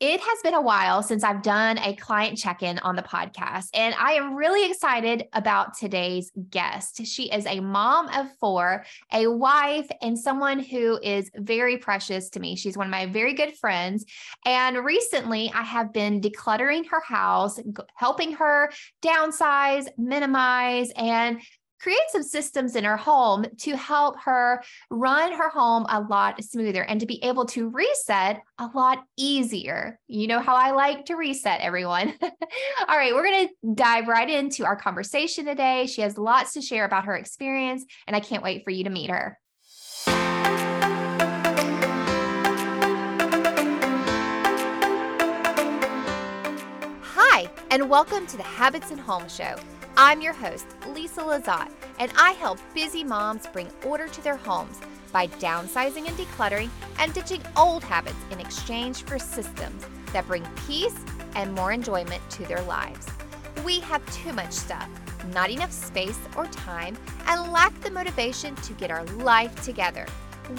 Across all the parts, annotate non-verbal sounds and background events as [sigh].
It has been a while since I've done a client check in on the podcast, and I am really excited about today's guest. She is a mom of four, a wife, and someone who is very precious to me. She's one of my very good friends. And recently, I have been decluttering her house, helping her downsize, minimize, and create some systems in her home to help her run her home a lot smoother and to be able to reset a lot easier. You know how I like to reset everyone. [laughs] All right, we're going to dive right into our conversation today. She has lots to share about her experience, and I can't wait for you to meet her. Hi, and welcome to the Habits and Home Show. I'm your host, Lisa Lazat, and I help busy moms bring order to their homes by downsizing and decluttering and ditching old habits in exchange for systems that bring peace and more enjoyment to their lives. We have too much stuff, not enough space or time, and lack the motivation to get our life together.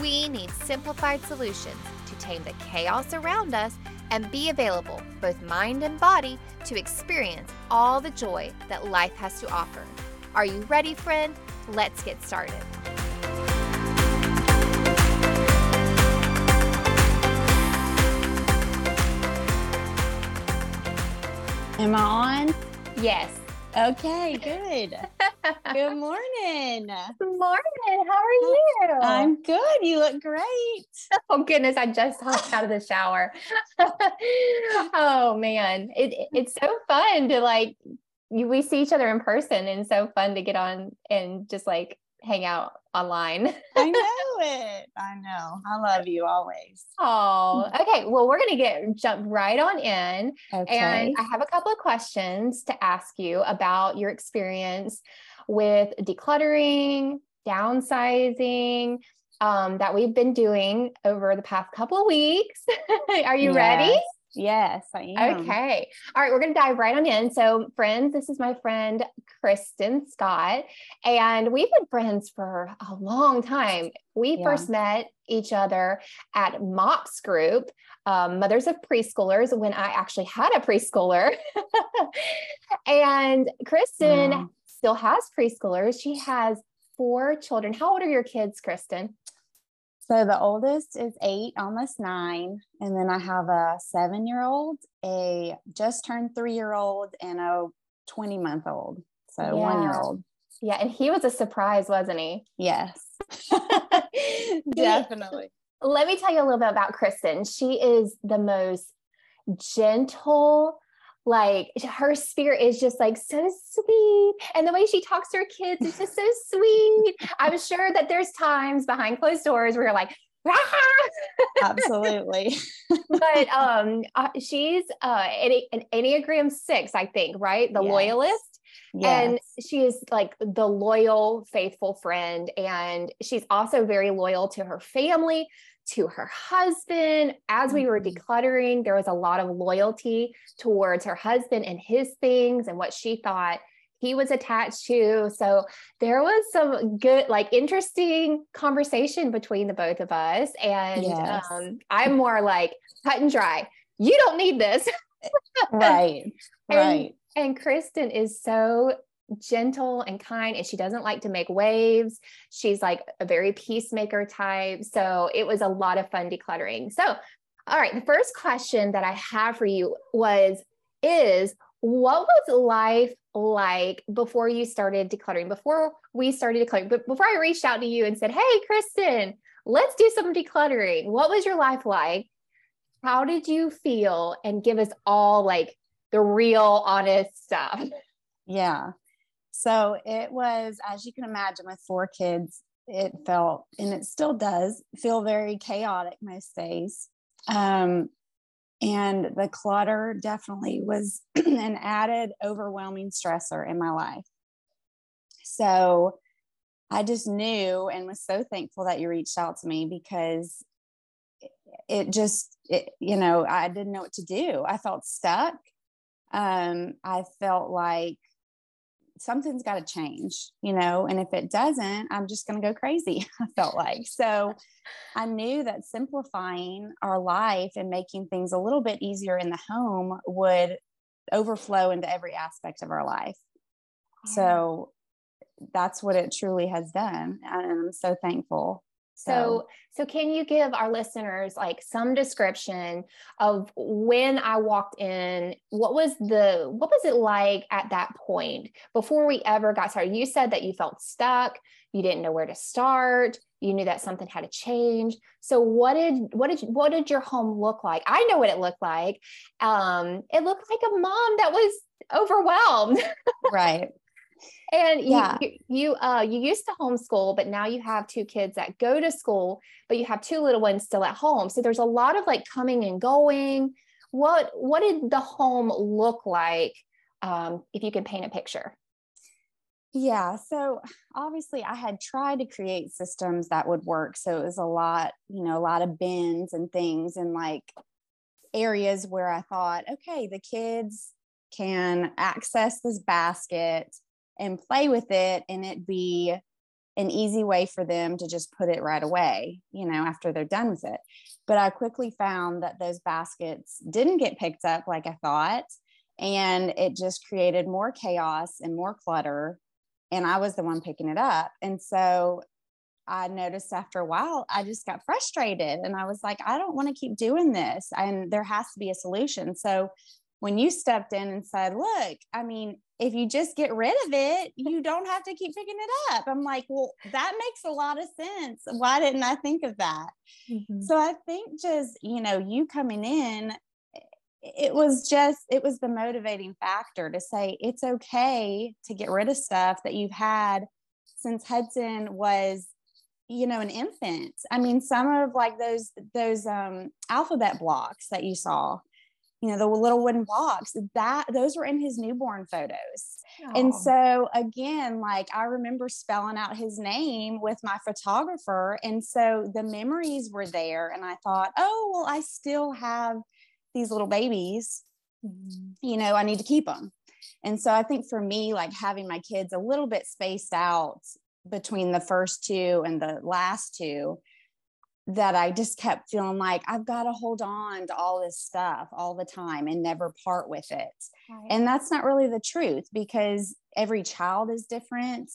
We need simplified solutions to tame the chaos around us and be available, both mind and body, to experience all the joy that life has to offer. Are you ready, friend? Let's get started. Am I on? Yes. Okay, good. Good [laughs] morning. Good morning. How are oh, you? I'm good. You look great. Oh goodness, I just hopped out of the shower. [laughs] oh man, it it's so fun to like we see each other in person and so fun to get on and just like hang out online. I [laughs] know it. I know. I love you always. Oh, okay. Well, we're going to get jump right on in. Okay. And I have a couple of questions to ask you about your experience with decluttering, downsizing, um, that we've been doing over the past couple of weeks. [laughs] Are you yes. ready? Yes, I am. Okay. All right. We're going to dive right on in. So, friends, this is my friend Kristen Scott, and we've been friends for a long time. We yeah. first met each other at MOPS group, um, Mothers of Preschoolers, when I actually had a preschooler. [laughs] and Kristen wow. Still has preschoolers. She has four children. How old are your kids, Kristen? So the oldest is eight, almost nine. And then I have a seven year old, a just turned three year old, and a 20 month old. So yeah. one year old. Yeah. And he was a surprise, wasn't he? Yes. [laughs] Definitely. Let me tell you a little bit about Kristen. She is the most gentle, like her spirit is just like so sweet. And the way she talks to her kids is just so sweet. I'm sure that there's times behind closed doors where you're like absolutely. [laughs] But um uh, she's uh an, an enneagram six i think right? The yes. loyalist. Yes. and she is like the loyal faithful friend. And she's also very loyal to her family to her husband. As we were mm-hmm. decluttering, there was a lot of loyalty towards her husband and his things and what she thought he was attached to. So there was some good, like interesting conversation between the both of us. And yes. um, I'm more like cut and dry. You don't need this. right. [laughs] And, right. And Kristen is so gentle and kind and she doesn't like to make waves. She's like a very peacemaker type. So it was a lot of fun decluttering. So, all right, the first question that I have for you was is what was life like before you started decluttering? Before we started decluttering, but before I reached out to you and said, "Hey, Kristen, let's do some decluttering." What was your life like? How did you feel? And give us all like the real honest stuff. Yeah. So it was, as you can imagine, with four kids, it felt, and it still does feel very chaotic most days. Um, and the clutter definitely was [clears throat] an added overwhelming stressor in my life. So I just knew and was so thankful that you reached out to me because it just, it, you know, I didn't know what to do. I felt stuck. Um, I felt like something's got to change, you know, and if it doesn't, I'm just going to go crazy. [laughs] I felt like so. I knew that simplifying our life and making things a little bit easier in the home would overflow into every aspect of our life. So that's what it truly has done. And I'm so thankful. So, so can you give our listeners like some description of when I walked in? What was the what was it like at that point before we ever got started? You said that you felt stuck, you didn't know where to start, you knew that something had to change. So what did what did what did your home look like? I know what it looked like. Um, it looked like a mom that was overwhelmed. [laughs] right and yeah. you you uh you used to homeschool but now you have two kids that go to school but you have two little ones still at home. So there's a lot of like coming and going. What what did the home look like um, if you can paint a picture? Yeah so obviously i had tried to create systems that would work. So it was a lot you know a lot of bins and things and like areas where i thought okay the kids can access this basket and play with it and it be an easy way for them to just put it right away, you know, after they're done with it. But I quickly found that those baskets didn't get picked up like I thought. And it just created more chaos and more clutter. And I was the one picking it up. And so I noticed after a while, I just got frustrated and I was like, I don't want to keep doing this. And there has to be a solution. So when you stepped in and said, Look, I mean, if you just get rid of it, you don't have to keep picking it up. I'm like, Well, that makes a lot of sense. Why didn't I think of that? Mm-hmm. So I think just, you know, you coming in, it was just, it was the motivating factor to say it's okay to get rid of stuff that you've had since Hudson was you know an infant i mean some of like those those um alphabet blocks that you saw you know the little wooden blocks that those were in his newborn photos Aww. and so again like i remember spelling out his name with my photographer and so the memories were there and i thought oh well i still have these little babies mm-hmm. you know i need to keep them and so i think for me like having my kids a little bit spaced out between the first two and the last two that I just kept feeling like I've got to hold on to all this stuff all the time and never part with it. Right. And that's not really the truth because every child is different,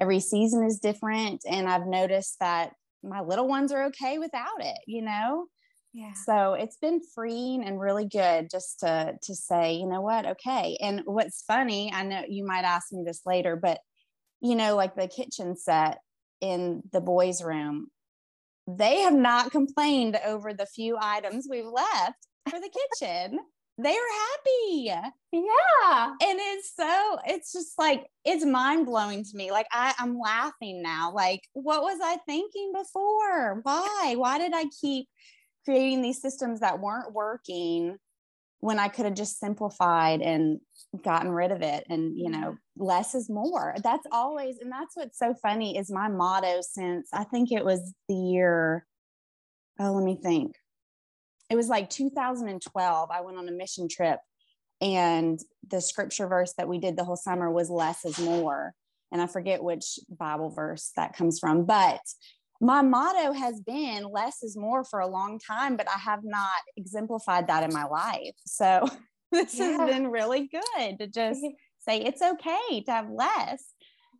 every season is different. And I've noticed that my little ones are okay without it, you know? Yeah. So it's been freeing and really good just to to say, you know what, okay. And what's funny, I know you might ask me this later, but you know, like the kitchen set in the boys' room, they have not complained over the few items we've left for the kitchen. they are happy. Yeah. And it's so, it's just like, it's mind blowing to me. Like, I, I'm laughing now. Like, what was I thinking before? Why? Why did I keep creating these systems that weren't working when I could have just simplified and gotten rid of it? And, you know, less is more. That's always, and that's what's so funny is my motto since I think it was the year, oh, let me think. It was like 2012. I went on a mission trip and the scripture verse that we did the whole summer was less is more. And I forget which Bible verse that comes from, but my motto has been less is more for a long time, but I have not exemplified that in my life. So [laughs] this yeah. has been really good to just [laughs] say it's okay to have less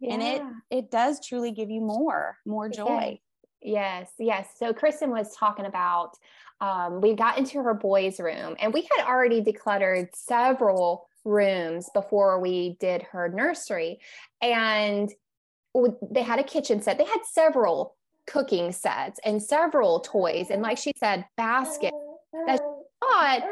yeah. and it it does truly give you more more joy yes yes so kristen was talking about um, we got into her boys room and we had already decluttered several rooms before we did her nursery and they had a kitchen set they had several cooking sets and several toys and like she said basket that she thought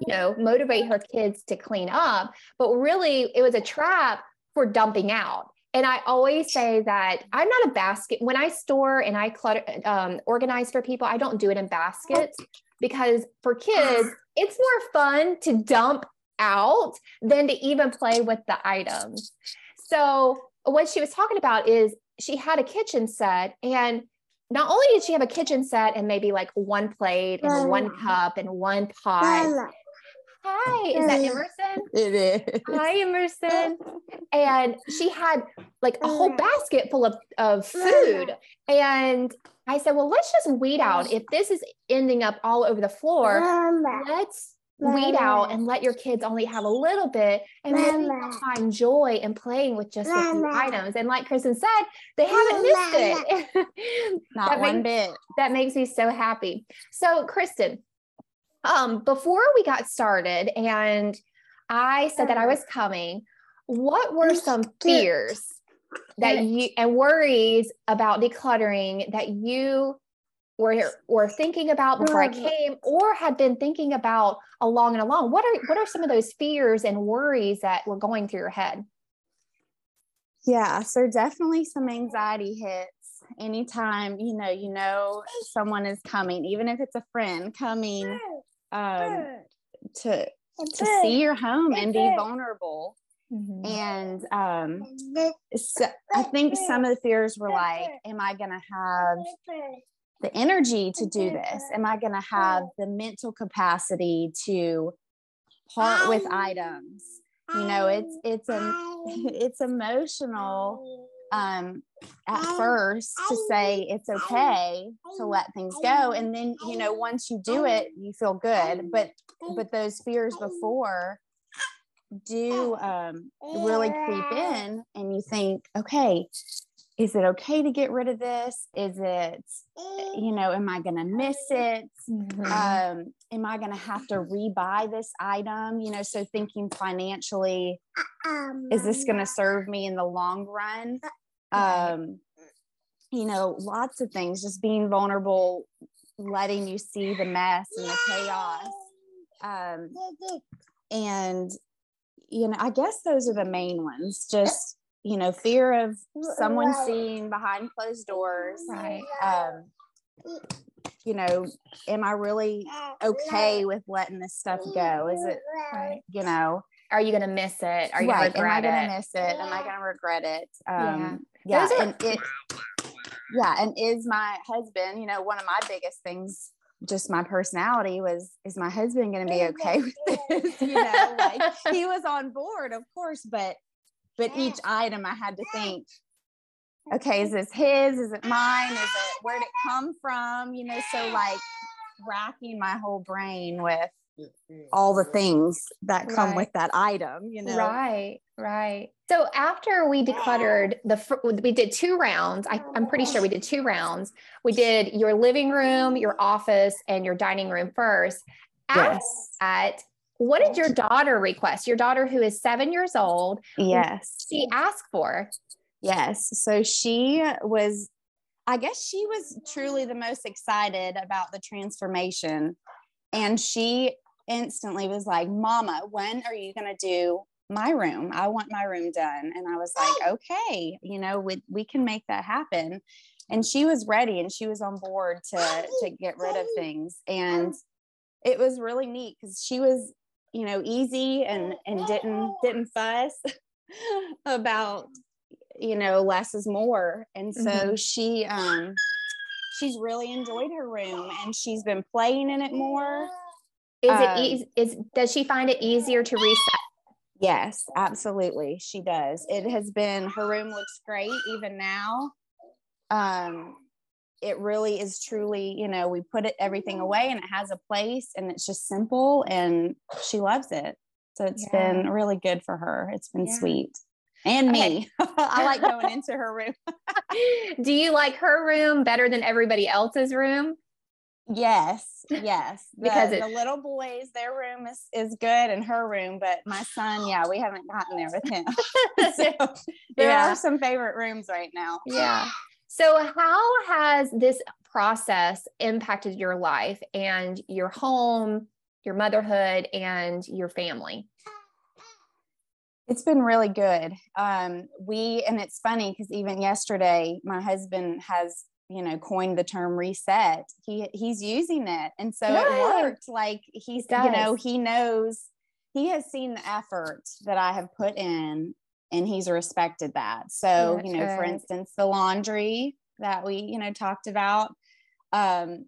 you know, motivate her kids to clean up. But really, it was a trap for dumping out. And I always say that I'm not a basket. When I store and I clutter, um, organize for people, I don't do it in baskets because for kids, it's more fun to dump out than to even play with the items. So, what she was talking about is she had a kitchen set and not only did she have a kitchen set and maybe like one plate and one cup and one pot Hi, is that Emerson? It is. Hi, Emerson. and she had like a whole basket full of, of food. And I said, well, let's just weed out. If this is ending up all over the floor, let's weed out and let your kids only have a little bit and maybe they'll find joy in playing with just a few items. And like Kristen said, they haven't missed it. [laughs] Not one makes, bit. That makes me so happy. So Kristen, um, before we got started and I said that I was coming, what were some fears that you and worries about decluttering that you were were thinking about before I came or had been thinking about along and along? What are what are some of those fears and worries that were going through your head? Yeah, so definitely some anxiety hits anytime you know you know someone is coming, even if it's a friend coming um, to to see your home and be vulnerable. Mm-hmm. And um, so I think some of the fears were like, Am I going to have the energy to do this? Am I going to have the mental capacity to part with items? You know, it's it's a [laughs] it's emotional um at first to say it's okay to let things go and then you know once you do it you feel good but but those fears before do um really creep in and you think okay is it okay to get rid of this? Is it you know am i going to miss it? Mm-hmm. um am i going to have to rebuy this item? You know so thinking financially is this going to serve me in the long run? Um you know lots of things just being vulnerable letting you see the mess and the chaos. Um and you know i guess those are the main ones just you know fear of someone seeing behind closed doors. Right. Um you know am i really okay with letting this stuff go? Is it right. you know? Are you going to miss it? Are you right. going to regret am i going to miss it? Am i going to regret it? Um yeah, yeah. and it yeah and is my husband you know one of my biggest things just my personality was is my husband going to be okay with [laughs] this? You know like [laughs] he was on board of course but but each item i had to think okay is this his? Is it mine? Is it ah. where'd it come from? You know so like racking my whole brain with all the things that come right. with that item you know? Right right. So after we decluttered the we did two rounds I, i'm pretty sure we did two rounds. We did your living room your office and your dining room first. Yes. at what did your daughter request your daughter who is seven years old yes she asked for yes so she was i guess she was truly the most excited about the transformation and she instantly was like, Mama, when are you going to do my room? I want my room done. And I was like, [gasps] okay, you know, we, we can make that happen. And she was ready and she was on board to, to get rid of [gasps] things. And it was really neat because she was, you know, easy and, and didn't, didn't fuss [laughs] about, you know, less is more. And so mm-hmm. she, um, she's really enjoyed her room and she's been playing in it more is um, it easy? Is does she find it easier to reset? Yes, absolutely. She does. It has been her room looks great even now. Um it really is truly, you know, we put it everything away and it has a place and it's just simple and she loves it. So it's yeah. been really good for her. It's been yeah. sweet. And me. Okay. [laughs] I like going [laughs] into her room. [laughs] Do you like her room better than everybody else's room? Yes, yes. The, because it, the little boys, their room is is good, and her room, but my son, yeah, we haven't gotten there with him. so there yeah. are some favorite rooms right now. Yeah. So, how has this process impacted your life and your home, your motherhood, and your family? It's been really good. Um, we and it's funny because even yesterday, my husband has you know coined the term reset. He he's using it. And so it worked. Like he's you know he knows he has seen the effort that i have put in and he's respected that so That's you know for instance the laundry that we you know talked about um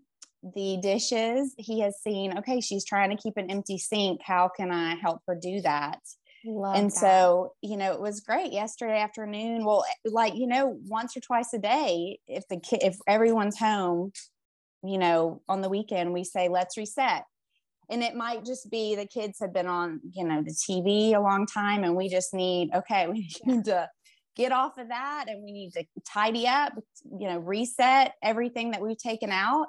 the dishes he has seen okay she's trying to keep an empty sink how can i help her do that Love and that. so, you know, it was great yesterday afternoon. Well, like, you know, once or twice a day, if the kid, if everyone's home, you know, on the weekend, we say, let's reset. And it might just be the kids have been on, you know, the TV a long time and we just need, okay, [laughs] we need to get off of that and we need to tidy up, you know, reset everything that we've taken out.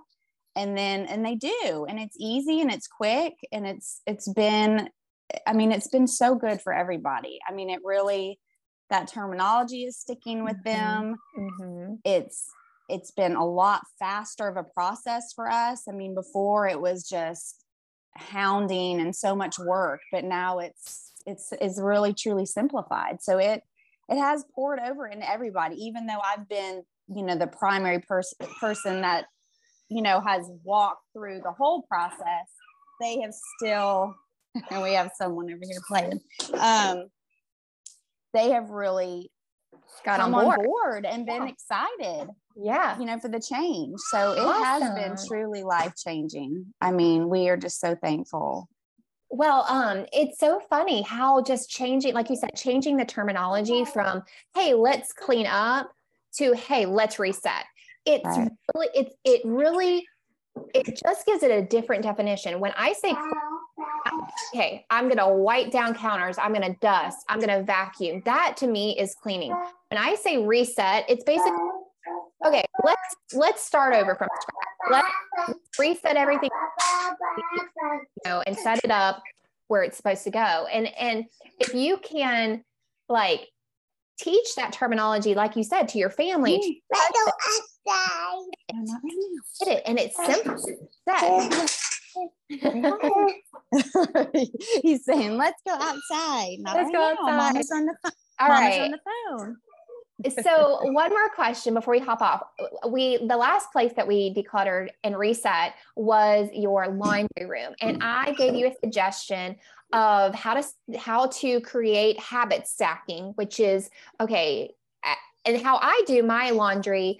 And then, and they do, and it's easy and it's quick and it's, it's been, I mean, it's been so good for everybody. I mean, it really, that terminology is sticking with Mhm. them. Mhm. It's, it's been a lot faster of a process for us. I mean, before it was just hounding and so much work, but now it's, it's, it's really truly simplified. So it, it has poured over into everybody, even though I've been, you know, the primary person person that, you know, has walked through the whole process. They have still, [laughs] and we have someone over here playing. Um, they have really Got on board. on board and been Yeah. excited, Yeah. you know, for the change. So it has been truly life changing. I mean, we are just so thankful. Well, um, it's so funny how just changing, like you said, changing the terminology from "Hey, let's clean up" to "Hey, let's reset." It's Right. really, it's it really, it just gives it a different definition. When I say, [laughs] "Okay, I'm going to wipe down counters," I'm going to dust, I'm going to vacuum. That to me is cleaning. When I say reset, it's basically okay. Let's let's start over from scratch. Let's reset everything you know, and set it up where it's supposed to go. And and if you can like teach that terminology, like you said, to your family, No, not right get it, and it's simple. Set. [laughs] He's saying, "Let's go outside." Not Let's right go outside. Mama's on the phone. All Mama's right. on the phone. So one more question before we hop off. We the last place that we decluttered and reset was your laundry room, and I gave you a suggestion of how to how to create habit stacking, which is okay. And how I do my laundry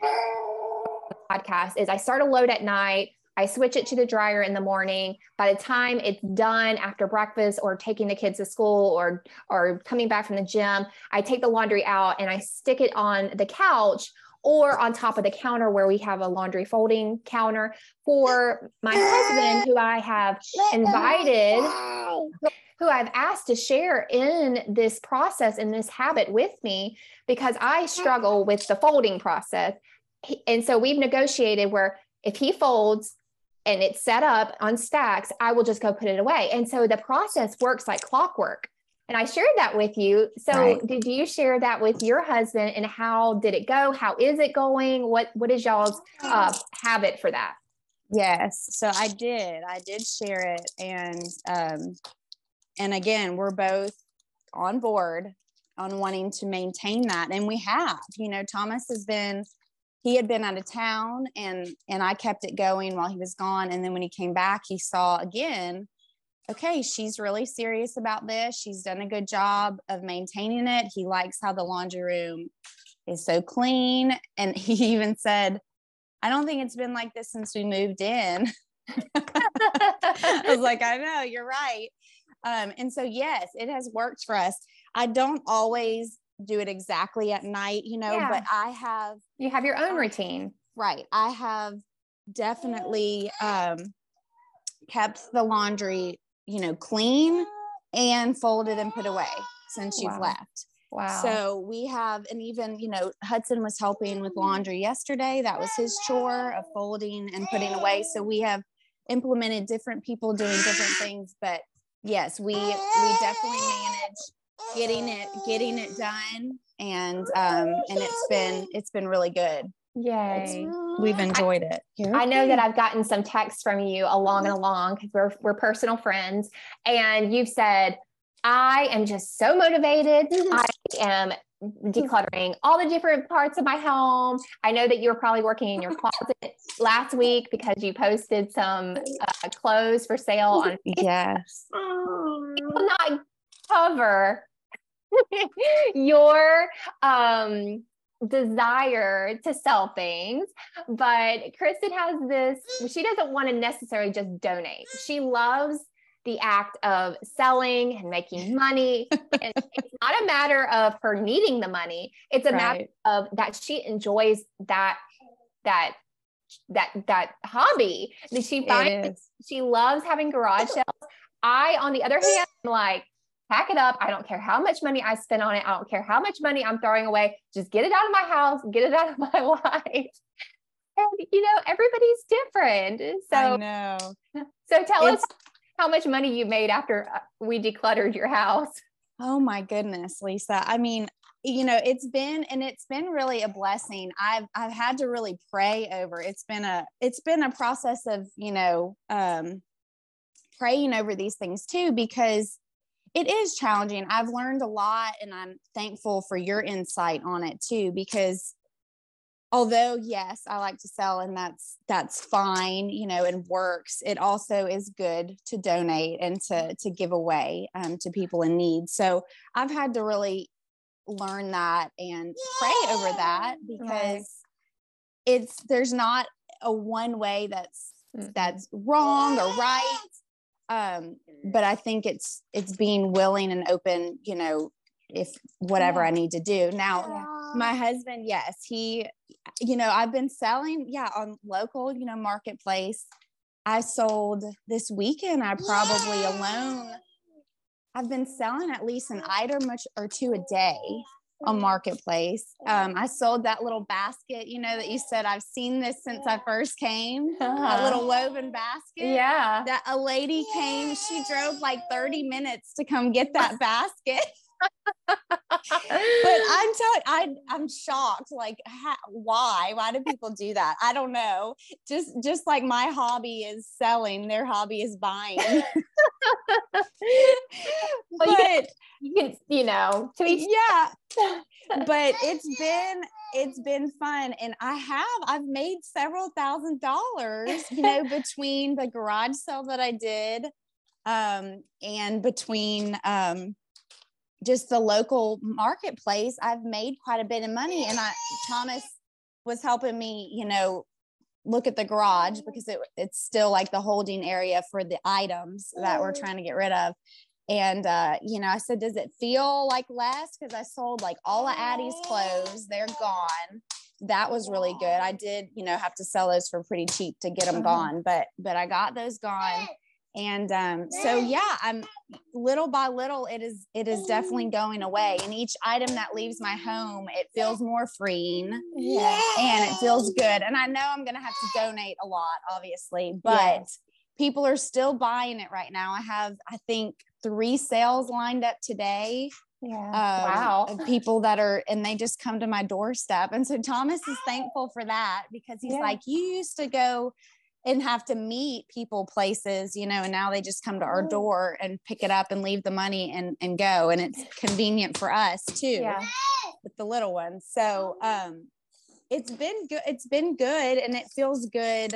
podcast is I start a load at night. I switch it to the dryer in the morning. By the time it's done after breakfast or taking the kids to school or or coming back from the gym, I take the laundry out and I stick it on the couch or on top of the counter where we have a laundry folding counter for my husband who I have invited who I've asked to share in this process in this habit with me because I struggle with the folding process. And so we've negotiated where if he folds and it's set up on stacks, I will just go put it away. And so the process works like clockwork. And I shared that with you. So Right. did you share that with your husband and how did it go? How is it going? What what is y'all's uh, habit for that? Yes, so I did. I did share it, and um, and again, we're both on board on wanting to maintain that, and we have. You know, Thomas has been. He had been out of town, and and I kept it going while he was gone, and then when he came back, he saw again. Okay, she's really serious about this. She's done a good job of maintaining it. He likes how the laundry room is so clean, and [laughs] he even said, I don't think it's been like this since we moved in. [laughs] I was like, I know, you're right. Um, and so, yes, it has worked for us. I don't always do it exactly at night, you know, Yeah. but I have, you have your own routine. right, I have definitely um, kept the laundry, you know, clean and folded and put away since you've left. Wow. So we have, and even, you know, Hudson was helping with laundry yesterday. That was his chore of folding and putting away. So we have implemented different people doing different things. But yes, we we definitely manage getting it getting it done. And um and it's been it's been really good. Yay. We've enjoyed it. I know that I've gotten some texts from you along and along because we're we're personal friends, and you've said, "I am just so motivated. I am decluttering all the different parts of my home. I know that you were probably working in your closet last week because you posted some uh, clothes for sale on Yes. will not cover [laughs] your um desire to sell things but kristen has this she doesn't want to necessarily just donate she loves the act of selling and making money. [laughs] and it's not a matter of her needing the money. It's a right. matter of that she enjoys that that that that hobby. That she finds she loves having garage sales. I, on the other hand, am like, pack it up. I don't care how much money I spend on it. I don't care how much money I'm throwing away. Just get it out of my house, get it [laughs] out of my life. And you know, everybody's different. So I know. So tell it's, us how much money you made after uh, we decluttered your house. Oh my goodness, Lisa. I mean, you know, it's been and it's been really a blessing. I've I've had to really pray over. It's been a it's been a process of, you know, um praying over these things too because it is challenging. I've learned a lot and I'm thankful for your insight on it too because although yes i like to sell and that's that's fine you know and works it also is good to donate and to to give away um, to people in need. So i've had to really learn that and pray over that because right. it's there's not a one way that's that's wrong or right um but i think it's it's being willing and open you know if whatever i need to do. Now my husband yes he you know, I've been selling, yeah, on local, you know, marketplace. I sold this weekend, I probably alone, I've been selling at least an item or two a day on marketplace. Um, I sold that little basket, you know, that you said I've seen this since I first came. Uh-huh. A little woven basket. Yeah. That a lady came, she drove like 30 minutes to come get that basket [laughs] but I'm telling I I'm shocked. Like, how, why? Why do people do that? I don't know. Just just like my hobby is selling, their hobby is buying. [laughs] but you can, you can, you know, to each- yeah. [laughs] but it's been it's been fun and i have i've made several thousand dollars you know [laughs] between the garage sale that i did um and between um just the local marketplace, I've made quite a bit of money. And I, Thomas was helping me, you know, look at the garage because it, it's still like the holding area for the items that we're trying to get rid of. And, uh, you know, I said, does it feel like less? Because I sold like all of Addie's clothes, they're gone. That was really good. I did, you know, have to sell those for pretty cheap to get them uh-huh. gone, but, but I got those gone and um, so yeah i'm little by little it is it is definitely going away and each item that leaves my home it feels more freeing yeah. and it feels good and i know i'm going to have to donate a lot obviously but yes. people are still buying it right now i have i think three sales lined up today yeah. Um, wow. People that are, and they just come to my doorstep. And so Thomas is thankful for that because he's yeah. like, you used to go and have to meet people places you know and now they just come to our door and pick it up and leave the money and and go and it's convenient for us too yeah. with the little ones. So um it's been good it's been good and it feels good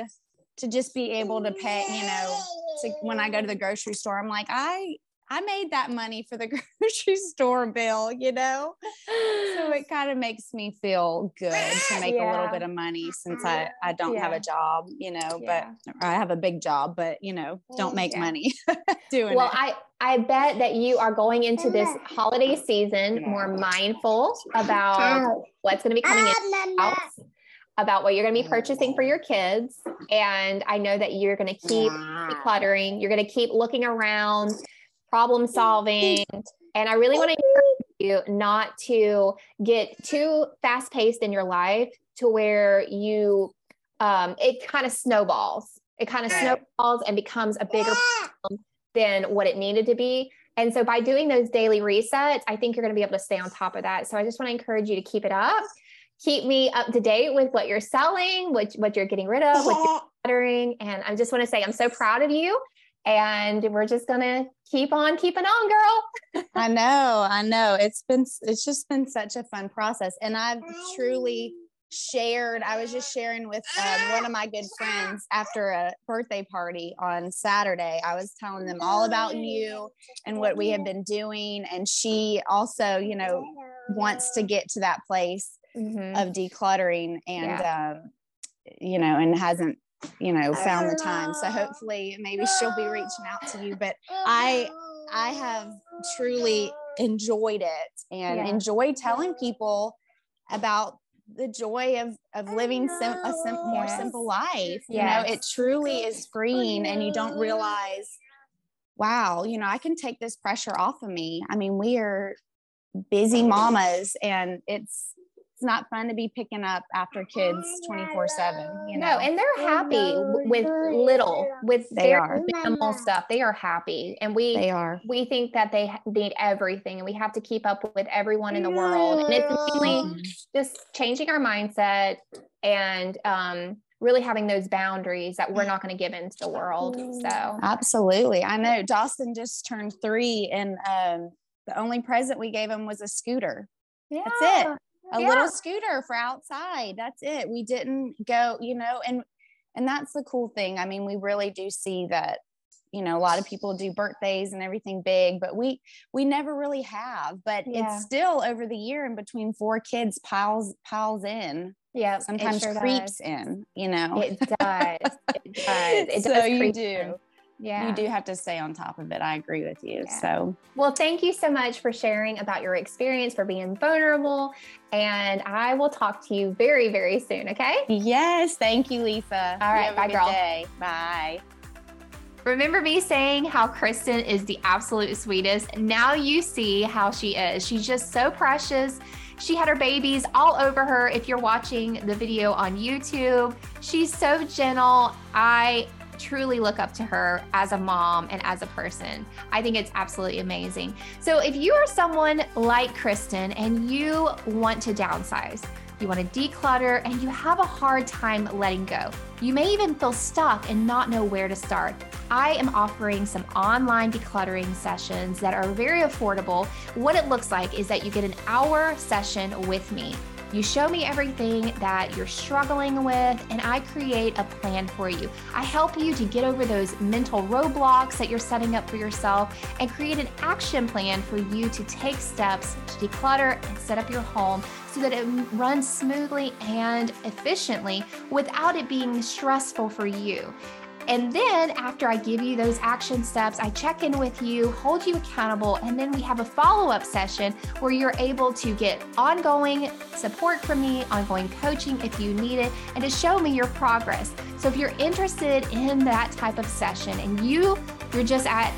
to just be able to pay you know to when i go to the grocery store i'm like i I made that money for the [laughs] grocery store bill, you know? So it [laughs] kind of makes me feel good to make yeah. a little bit of money since mm-hmm. I, I don't yeah. have a job, you know, yeah. but I have a big job, but you know, don't mm, make money [laughs] doing well, it. I, I bet that you are going into this holiday season more mindful about oh. what's going to be coming in ah, house about what you're going to be purchasing for your kids. And I know that you're going to keep decluttering. You're going to keep looking around problem solving. And I really want to encourage you not to get too fast paced in your life to where you, um, it kind of snowballs. It kind of snowballs and becomes a bigger problem than what it needed to be. And so by doing those daily resets, I think you're going to be able to stay on top of that. So I just want to encourage you to keep it up. Keep me up to date with what you're selling, what, what you're getting rid of, what you're cluttering. And I just want to say I'm so proud of you and we're just gonna keep on keeping on girl. I know i know. It's been it's just been such a fun process. And i've truly shared i was just sharing with um, one of my good friends after a birthday party on saturday. I was telling them all about you and what we have been doing. And she also you know wants to get to that place mm-hmm. of decluttering and yeah. um, you know and hasn't you know, found the time. So ah. hopefully maybe she'll be reaching out to you. But I I have truly enjoyed it and yeah. enjoy telling people about the joy of of living sim- a sim- more simple life. Yes. You know, it truly is freeing and you don't realize wow, you know, I can take this pressure off of me. I mean, we are busy mamas and it's it's not fun to be picking up after kids 24 7 you know? No, and they're happy with little with they are. minimal stuff. They are happy and we they are. we think that they need everything and we have to keep up with everyone in the world and it's really mm-hmm. just changing our mindset and um really having those boundaries that we're not going to give into the world so. Absolutely. I know dawson just turned three and um the only present we gave him was a scooter. Yeah. That's it a yeah. little scooter for outside that's it we didn't go you know and and that's the cool thing i mean we really do see that you know a lot of people do birthdays and everything big but we we never really have but yeah. it's still over the year and between four kids piles piles in yeah sometimes sure creeps does. in you know it does it [laughs] does it so does you do in yeah you do have to stay on top of it i agree with you yeah. so well thank you so much for sharing about your experience for being vulnerable and i will talk to you very very soon okay yes thank you lisa all right bye girl day. bye Remember me saying how Kristen is the absolute sweetest? Now you see how she is. She's just so precious. She had her babies all over her. If you're watching the video on YouTube, she's so gentle. I truly look up to her as a mom and as a person. I think it's absolutely amazing. So, if you are someone like Kristen and you want to downsize, you want to declutter, and you have a hard time letting go. You may even feel stuck and not know where to start. I am offering some online decluttering sessions that are very affordable. What it looks like is that you get an hour session with me. You show me everything that you're struggling with, and I create a plan for you. I help you to get over those mental roadblocks that you're setting up for yourself and create an action plan for you to take steps to declutter and set up your home so that it runs smoothly and efficiently without it being stressful for you. And then after I give you those action steps, I check in with you, hold you accountable, and then we have a follow up session where you're able to get ongoing support from me, ongoing coaching if you need it, and to show me your progress. So if you're interested in that type of session and you you're just at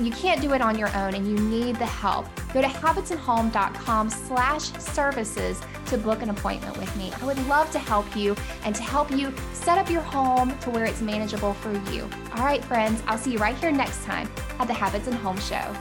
you, can't do it on your own and you need the help. Go to habitsandhome.com slash services to book an appointment with me. I would love to help you and to help you set up your home to where it's manageable for you. All right, friends, I'll see you right here next time at the Habits and Home Show.